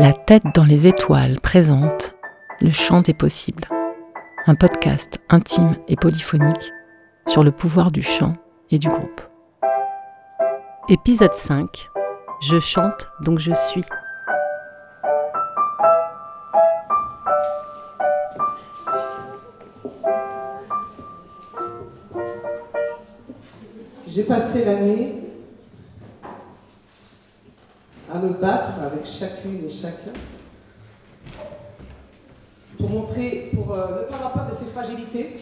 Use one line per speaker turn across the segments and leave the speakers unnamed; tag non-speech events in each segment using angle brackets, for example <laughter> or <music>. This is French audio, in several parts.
La tête dans les étoiles présente Le chant des possibles, un podcast intime et polyphonique sur le pouvoir du chant et du groupe. Épisode 5 Je chante donc je suis.
J'ai passé l'année à me battre avec chacune et chacun pour montrer, pour euh, ne pas avoir peur de ses fragilités.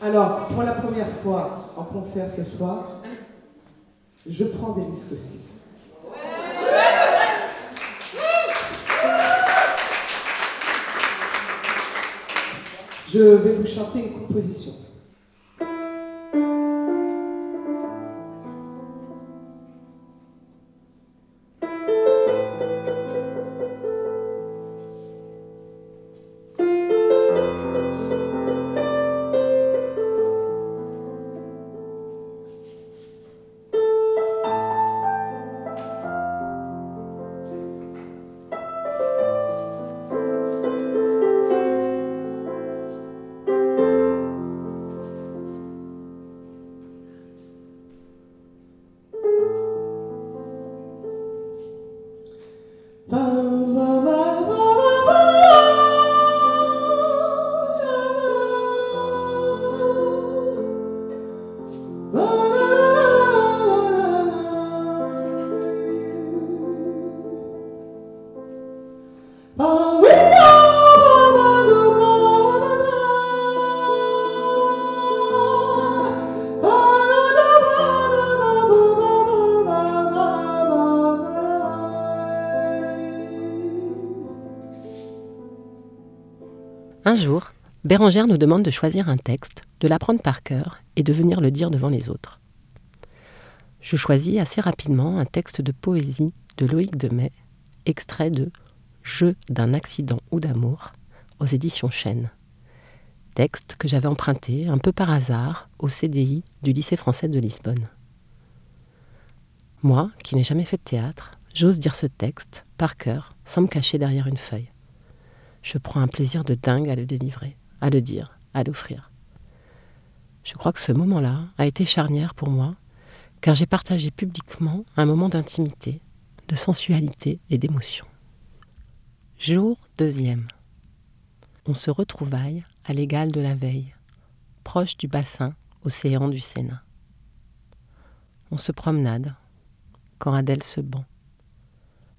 Alors, pour la première fois en concert ce soir, je prends des risques aussi. Je vais vous chanter une composition.
Jour, Bérangère nous demande de choisir un texte, de l'apprendre par cœur et de venir le dire devant les autres. Je choisis assez rapidement un texte de poésie de Loïc Demet, extrait de Jeu d'un accident ou d'amour aux éditions Chênes. Texte que j'avais emprunté un peu par hasard au CDI du lycée français de Lisbonne. Moi, qui n'ai jamais fait de théâtre, j'ose dire ce texte par cœur sans me cacher derrière une feuille. Je prends un plaisir de dingue à le délivrer, à le dire, à l'offrir. Je crois que ce moment-là a été charnière pour moi, car j'ai partagé publiquement un moment d'intimité, de sensualité et d'émotion. Jour deuxième. On se retrouvaille à l'égal de la veille, proche du bassin océan du Sénat. On se promenade, quand Adèle se band.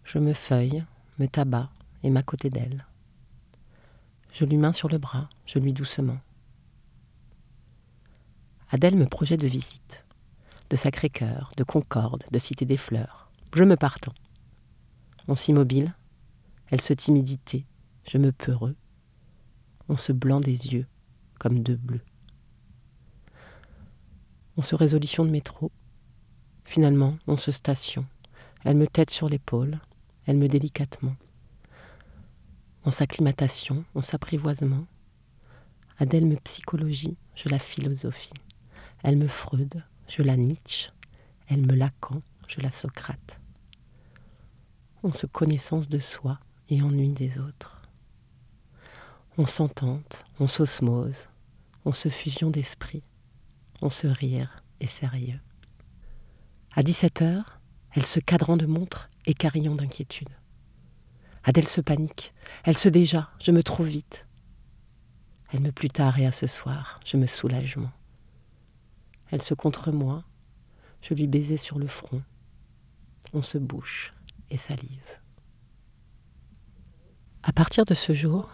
Je me feuille, me tabac et m'à d'elle. Je lui main sur le bras, je lui doucement. Adèle me projette de visite, de Sacré-Cœur, de Concorde, de Cité des Fleurs. Je me partant. On s'immobile, elle se timidité, je me peureux. On se blanc des yeux, comme deux bleus. On se résolution de métro. Finalement, on se station. Elle me tête sur l'épaule, elle me délicatement on s'acclimatation, on s'apprivoisement. Adèle me psychologie, je la philosophie. Elle me Freud, je la Nietzsche. Elle me Lacan, je la Socrate. On se connaissance de soi et ennui des autres. On s'entente, on s'osmose, on se fusion d'esprit, on se rire et sérieux. À 17 heures, elle se cadrant de montre et carillon d'inquiétude. Adèle se panique. Elle se déjà, je me trouve vite. Elle me plus tard et à ce soir, je me soulagement. Elle se contre moi, je lui baisais sur le front. On se bouche et salive. À partir de ce jour,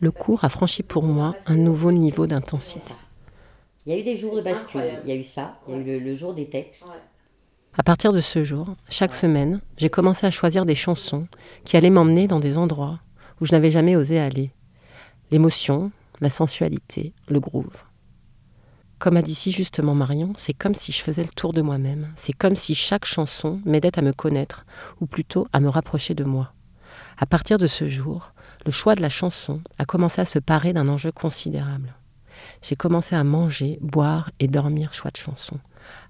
le cours a franchi pour moi un nouveau niveau d'intensité.
Il y a eu des jours de bascule, il y a eu ça, il y a eu le, le jour des textes.
À partir de ce jour, chaque semaine, j'ai commencé à choisir des chansons qui allaient m'emmener dans des endroits où je n'avais jamais osé aller. L'émotion, la sensualité, le groove. Comme a dit si justement Marion, c'est comme si je faisais le tour de moi-même. C'est comme si chaque chanson m'aidait à me connaître, ou plutôt à me rapprocher de moi. À partir de ce jour, le choix de la chanson a commencé à se parer d'un enjeu considérable. J'ai commencé à manger, boire et dormir choix de chansons.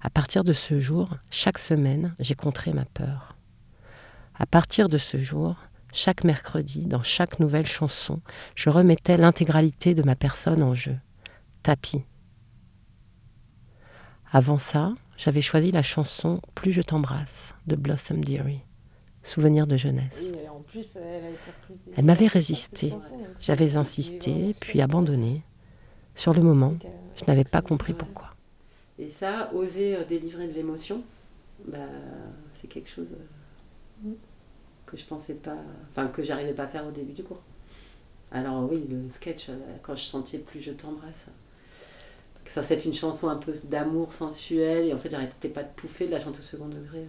À partir de ce jour, chaque semaine, j'ai contré ma peur. À partir de ce jour, chaque mercredi, dans chaque nouvelle chanson, je remettais l'intégralité de ma personne en jeu. Tapis. Avant ça, j'avais choisi la chanson Plus je t'embrasse de Blossom Dearie, souvenir de jeunesse. Elle m'avait résisté. J'avais insisté, puis abandonné. Sur le moment, je n'avais pas compris pourquoi.
Et ça, oser euh, délivrer de l'émotion, bah, c'est quelque chose euh, que je pensais pas, enfin que j'arrivais pas à faire au début du cours. Alors oui, le sketch, euh, quand je sentais plus je t'embrasse, ça c'est une chanson un peu d'amour sensuel et en fait j'arrêtais pas de pouffer, de la chanter au second degré.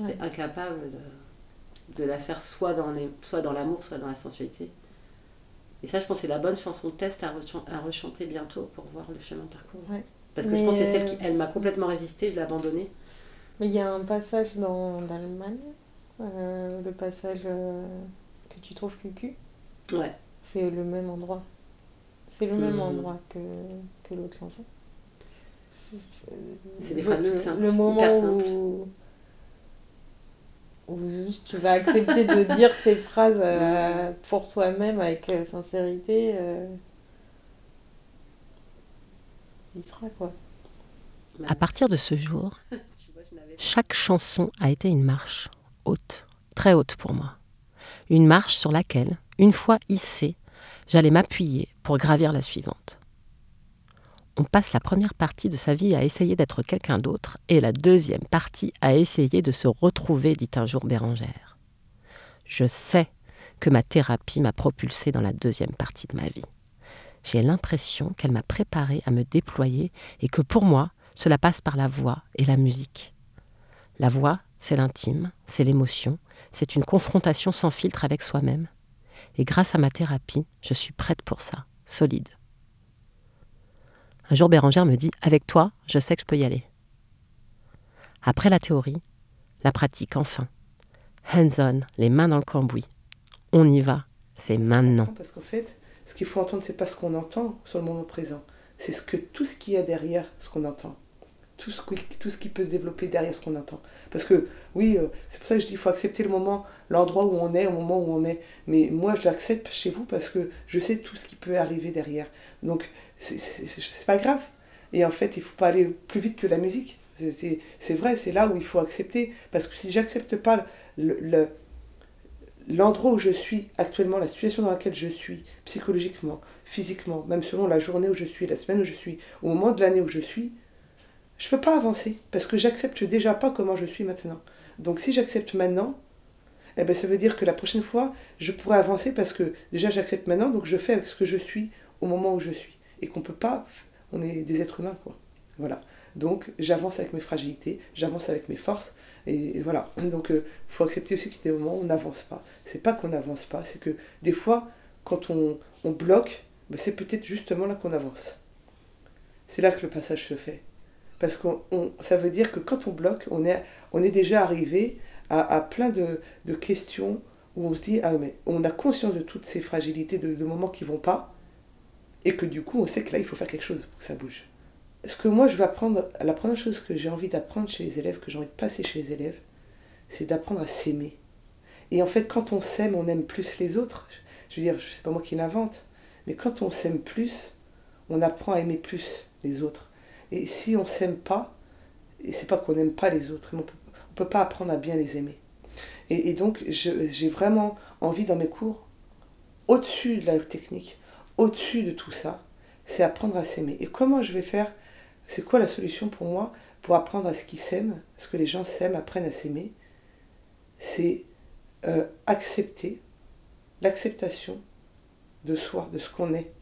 C'est incapable de, la faire soit dans soit l'amour, soit dans la sensualité. Et ça, je pense, c'est la bonne chanson de test à, à rechanter bientôt pour voir le chemin de parcours. Parce que je pense que c'est celle qui, elle m'a complètement résisté, je l'ai abandonnée.
Mais il y a un passage dans d'Allemagne, euh, le passage euh, que tu trouves cucu.
Ouais.
C'est le même endroit. C'est le même hmm. endroit que, que l'autre chanson.
C'est des phrases
le,
toutes simples.
Le moment où, où juste tu vas accepter de dire ces phrases euh, pour toi-même avec sincérité. Quoi.
À partir de ce jour, <laughs> chaque chanson a été une marche haute, très haute pour moi. Une marche sur laquelle, une fois hissée, j'allais m'appuyer pour gravir la suivante. On passe la première partie de sa vie à essayer d'être quelqu'un d'autre et la deuxième partie à essayer de se retrouver, dit un jour Bérangère. Je sais que ma thérapie m'a propulsé dans la deuxième partie de ma vie j'ai l'impression qu'elle m'a préparé à me déployer et que pour moi, cela passe par la voix et la musique. La voix, c'est l'intime, c'est l'émotion, c'est une confrontation sans filtre avec soi-même. Et grâce à ma thérapie, je suis prête pour ça, solide. Un jour, Bérangère me dit Avec toi, je sais que je peux y aller. Après la théorie, la pratique enfin. Hands-on, les mains dans le cambouis. On y va, c'est maintenant.
Parce qu'en fait, ce qu'il faut entendre, c'est pas ce qu'on entend sur le moment présent, c'est ce que tout ce qu'il y a derrière ce qu'on entend. Tout ce, qui peut se développer derrière ce qu'on entend. Parce que, oui, euh, c'est pour ça que je dis qu'il faut accepter le moment, l'endroit où on est, au moment où on est. Mais moi, je l'accepte chez vous parce que je sais tout ce qui peut arriver derrière. Donc, c'est pas grave. Et en fait, il faut pas aller plus vite que la musique. C'est vrai, c'est là où il faut accepter. Parce que si j'accepte pas le l'endroit où je suis actuellement, la situation dans laquelle je suis, psychologiquement, physiquement, même selon la journée où je suis, la semaine où je suis, au moment de l'année où je suis, je ne peux pas avancer parce que j'accepte déjà pas comment je suis maintenant. Donc si j'accepte maintenant, eh ben, ça veut dire que la prochaine fois, je pourrai avancer parce que déjà j'accepte maintenant, donc je fais avec ce que je suis au moment où je suis. Et qu'on peut pas, on est des êtres humains, quoi. Voilà. Donc j'avance avec mes fragilités, j'avance avec mes forces, et, voilà. Donc il euh, faut accepter aussi qu'il y a des moments où on n'avance pas. C'est pas qu'on n'avance pas, c'est que des fois, quand on, bloque, ben, c'est peut-être justement là qu'on avance. C'est là que le passage se fait. Parce que ça veut dire que quand on bloque, on est, déjà arrivé à, plein de, questions où on se dit, ah mais on a conscience de toutes ces fragilités, de, de moments qui vont pas, et que du coup on sait que là il faut faire quelque chose pour que ça bouge ce que moi je vais apprendre, la première chose que j'ai envie d'apprendre chez les élèves, que j'ai envie de passer chez les élèves, c'est d'apprendre à s'aimer. Et en fait, quand on s'aime, on aime plus les autres. Je veux dire, sais pas moi qui l'invente, mais quand on s'aime plus, on apprend à aimer plus les autres. Et si on s'aime pas, et c'est pas qu'on n'aime pas les autres, mais on peut, peut pas apprendre à bien les aimer. Et, et donc, j'ai vraiment envie dans mes cours, au-dessus de la technique, au-dessus de tout ça, c'est apprendre à s'aimer. Et comment je vais faire c'est quoi la solution pour moi pour apprendre à ce qu'ils s'aiment, ce que les gens s'aiment, apprennent à s'aimer? C'est euh, accepter l'acceptation de soi, de ce qu'on est.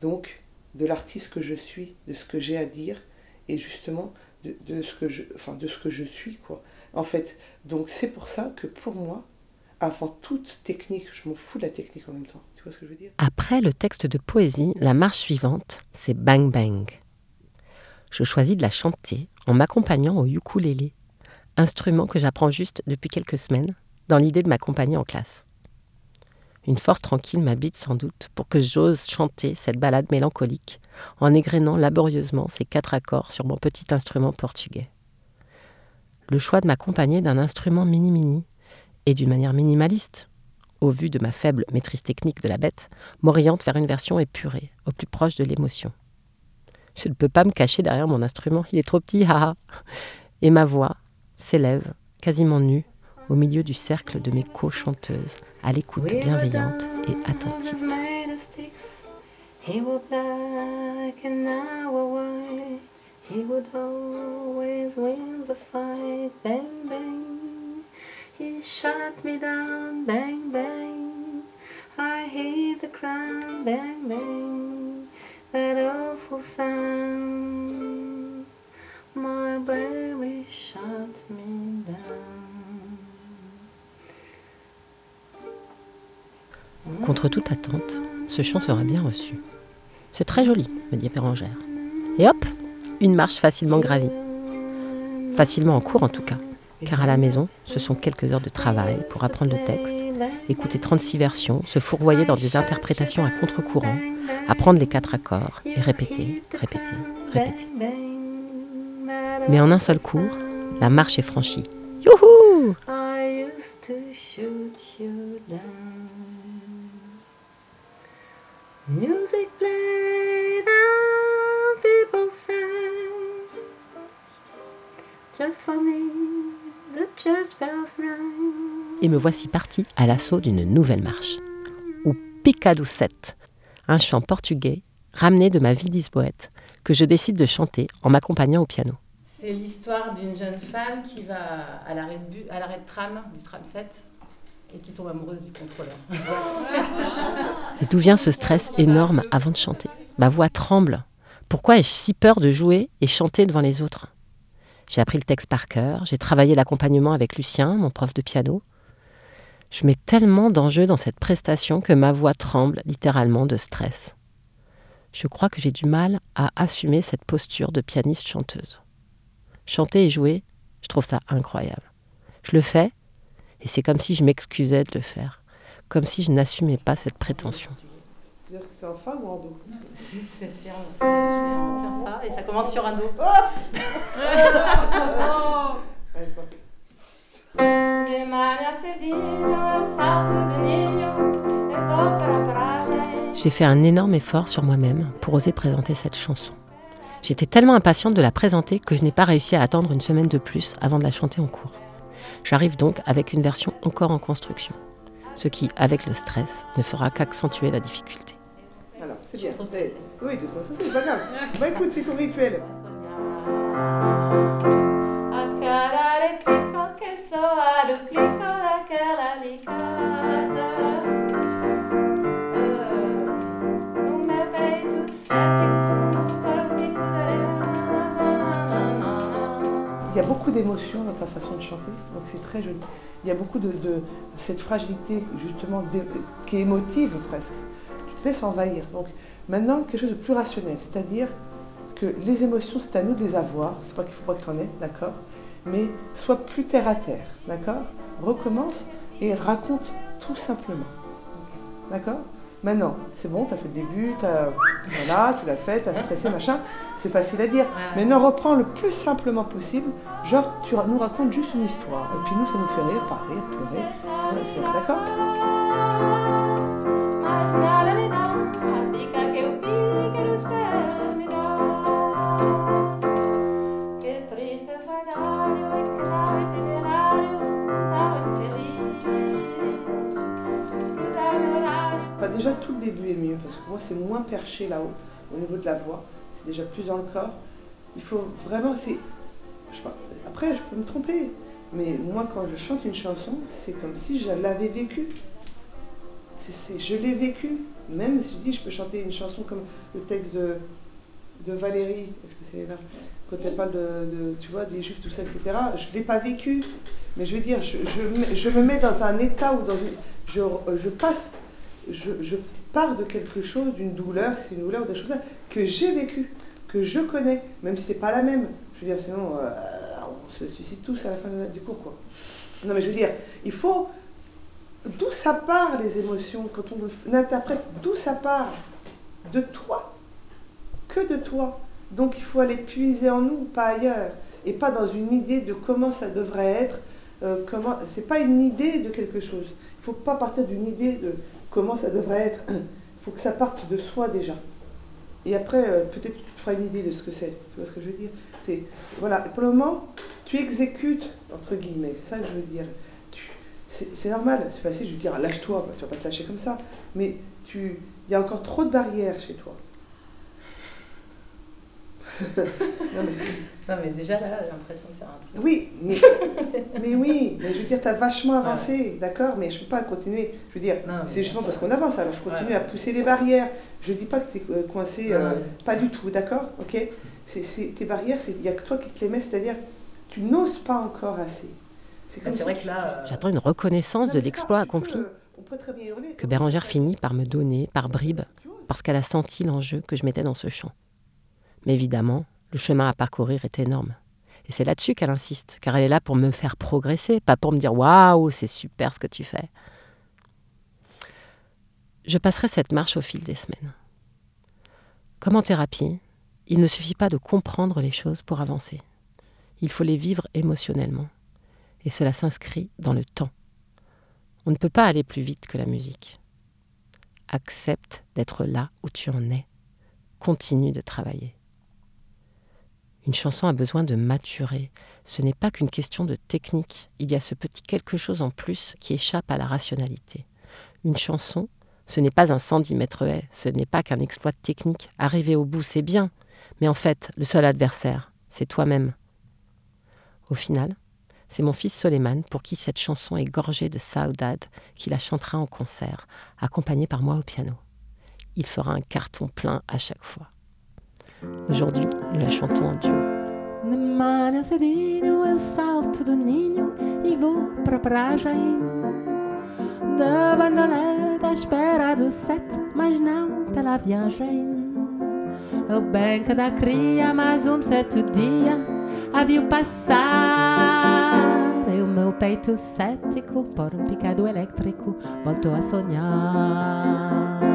Donc, de l'artiste que je suis, de ce que j'ai à dire, et justement de, ce que je, de ce que je suis. Quoi. En fait, donc c'est pour ça que pour moi, avant toute technique, je m'en fous de la technique en même temps. Tu vois ce que je veux dire?
Après le texte de poésie, la marche suivante, c'est Bang Bang je choisis de la chanter en m'accompagnant au ukulélé, instrument que j'apprends juste depuis quelques semaines, dans l'idée de m'accompagner en classe. Une force tranquille m'habite sans doute pour que j'ose chanter cette ballade mélancolique en égrénant laborieusement ces quatre accords sur mon petit instrument portugais. Le choix de m'accompagner d'un instrument mini-mini, et d'une manière minimaliste, au vu de ma faible maîtrise technique de la bête, m'oriente vers une version épurée, au plus proche de l'émotion. Je ne peux pas me cacher derrière mon instrument, il est trop petit, haha. Et ma voix s'élève, quasiment nue, au milieu du cercle de mes co-chanteuses, à l'écoute bienveillante et attentive. He black and white. He would always win the fight. Bang, bang. He shot me down. Bang, bang. I hear the crowd. Bang, bang. Contre toute attente, ce chant sera bien reçu. C'est très joli, me dit Pérangère. Et hop, une marche facilement gravie. Facilement en cours en tout cas, car à la maison, ce sont quelques heures de travail pour apprendre le texte, écouter 36 versions, se fourvoyer dans des interprétations à contre-courant, apprendre les quatre accords et répéter, répéter, répéter. Mais en un seul cours, la marche est franchie. Youhou Music played and people sang. Just for me, the church bells rang. Et me voici parti à l'assaut d'une nouvelle marche. Ou Picado 7, un chant portugais ramené de ma vie lisboète que je décide de chanter en m'accompagnant au piano.
C'est l'histoire d'une jeune femme qui va à l'arrêt de, à l'arrêt de tram, du tram 7, et qui tombe amoureuse du contrôleur.
et d'où vient ce stress énorme avant de chanter? Ma voix tremble. Pourquoi ai-je si peur de jouer et chanter devant les autres? J'ai appris le texte par cœur, j'ai travaillé l'accompagnement avec Lucien, mon prof de piano. Je mets tellement d'enjeux dans cette prestation que ma voix tremble littéralement de stress. Je crois que j'ai du mal à assumer cette posture de pianiste-chanteuse. Chanter et jouer, je trouve ça incroyable. Je le fais, et c'est comme si je m'excusais de le faire, comme si je n'assumais pas cette prétention.
C'est fa ou do
C'est fa et ça commence sur un do. <laughs>
J'ai fait un énorme effort sur moi-même pour oser présenter cette chanson. J'étais tellement impatiente de la présenter que je n'ai pas réussi à attendre une semaine de plus avant de la chanter en cours. J'arrive donc avec une version encore en construction, ce qui, avec le stress, ne fera qu'accentuer la difficulté.
Alors, c'est bien. Oui, c'est pas grave. bah écoute, c'est ton rituel. Il y a beaucoup d'émotions dans ta façon de chanter, donc c'est très joli. Il y a beaucoup de, cette fragilité justement qui est émotive presque. Tu te laisses envahir. Donc maintenant quelque chose de plus rationnel, c'est-à-dire que les émotions c'est à nous de les avoir. C'est pas qu'il faut pas que tu en aies, d'accord, mais sois plus terre à terre, d'accord? Recommence et raconte tout simplement, d'accord? Maintenant, c'est bon, tu as fait le début, voilà, tu l'as fait, tu as stressé, machin, c'est facile à dire. Maintenant, reprends le plus simplement possible, genre tu nous racontes juste une histoire, et puis nous, ça nous fait rire, pas rire, pleurer, d'accord? Perché là-haut au niveau de la voix, c'est déjà plus dans le corps. Il faut vraiment, c'est, je après je peux me tromper, mais moi quand je chante une chanson, c'est comme si je l'avais vécu. C'est, je l'ai vécu. Même si je dis, je peux chanter une chanson comme le texte de, de Valérie, quand elle parle de, tu vois, des juifs, tout ça, etc. Je ne l'ai pas vécu. Mais je veux dire, je, je, me mets dans un état où dans je, je passe je, pars de quelque chose, d'une douleur, c'est une douleur ou des choses que j'ai vécu, que je connais, même si c'est pas la même. Je veux dire, sinon, euh, on se suicide tous à la fin du cours, quoi. Non, mais je veux dire, il faut. D'où ça part, les émotions, quand on interprète, d'où ça part? De toi. que de toi. Donc il faut aller puiser en nous, pas ailleurs. Et pas dans une idée de comment ça devrait être. Euh, comment... C'est pas une idée de quelque chose. Il ne faut pas partir d'une idée de comment ça devrait être. Il faut que ça parte de soi déjà. Et après, euh, peut-être tu feras une idée de ce que c'est. Tu vois ce que je veux dire? C'est voilà. Pour le moment, tu exécutes entre guillemets. C'est ça que je veux dire. C'est normal. C'est facile. Je veux dire, lâche-toi. Tu vas pas te lâcher comme ça. Mais tu, il y a encore trop de barrières chez toi. <laughs>
non, mais... déjà là, j'ai l'impression de faire un truc.
Oui, mais, <laughs> mais oui, mais je veux dire, tu as vachement avancé, d'accord, mais je ne peux pas continuer. Je veux dire, c'est justement parce qu'on avance, alors je continue à pousser les barrières. Je ne dis pas que tu es euh, coincé, euh, pas du tout, d'accord Ok c'est, Tes barrières, il n'y a que toi qui te les mets, c'est-à-dire, tu n'oses pas encore assez.
C'est, vrai que là. Euh, J'attends une reconnaissance de l'exploit accompli que Bérangère finit par me donner, par bribes, parce qu'elle a senti l'enjeu que je mettais dans ce champ. Mais évidemment, le chemin à parcourir est énorme. Et c'est là-dessus qu'elle insiste, car elle est là pour me faire progresser, pas pour me dire Waouh, c'est super ce que tu fais. Je passerai cette marche au fil des semaines. Comme en thérapie, il ne suffit pas de comprendre les choses pour avancer. Il faut les vivre émotionnellement. Et cela s'inscrit dans le temps. On ne peut pas aller plus vite que la musique. Accepte d'être là où tu en es. Continue de travailler. Une chanson a besoin de maturer. Ce n'est pas qu'une question de technique. Il y a ce petit quelque chose en plus qui échappe à la rationalité. Une chanson, ce n'est pas un 110 mètres haies, ce n'est pas qu'un exploit technique. Arriver au bout, c'est bien. Mais en fait, le seul adversaire, c'est toi-même. Au final, c'est mon fils Soleiman pour qui cette chanson est gorgée de saudade qui la chantera en concert, accompagné par moi au piano. Il fera un carton plein à chaque fois. Aujourd'hui, nous la chantons en duo. Manhã cedinho eu salto do ninho e vou pra praia. Da bandoleta à espera do sete, mas não pela viagem. O banco da cria, mais um certo dia, a viu passar. E o meu peito cético, por um picado elétrico, voltou a sonhar.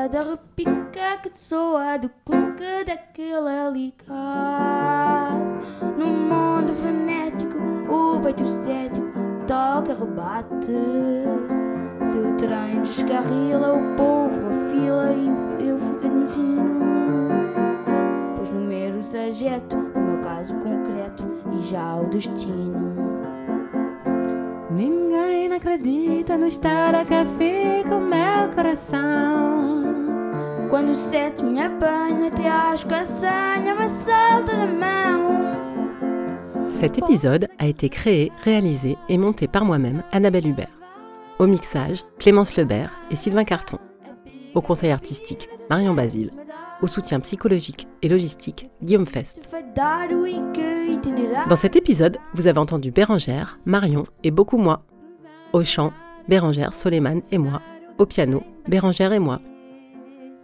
Cada repica que soa do clique daquele alicate. Num mundo frenético, o peito cético toca, rebate. Se o trem descarrila, o povo afila e eu fico no sino. Pois numero o trajeto, no meu caso concreto, e já o destino. Ninguém acredita no estado que fica o meu coração. Cet épisode a été créé, réalisé et monté par moi-même, Annabelle Hubert. Au mixage, Clémence Lebert et Sylvain Carton. Au conseil artistique, Marion Basile. Au soutien psychologique et logistique, Guillaume Fest. Dans cet épisode, vous avez entendu Bérangère, Marion et beaucoup moi. Au chant, Bérangère, Soleiman et moi. Au piano, Bérangère et moi.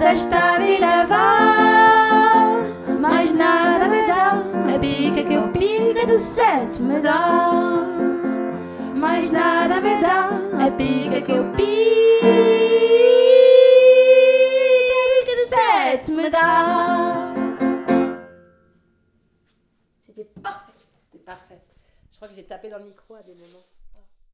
desta vida vai, mais nada me dá. A bica que o pica do sete me dá. Mais nada me dá, a pica que o pica. C'était parfait. C'était parfait. Je crois que j'ai tapé dans le micro à des moments.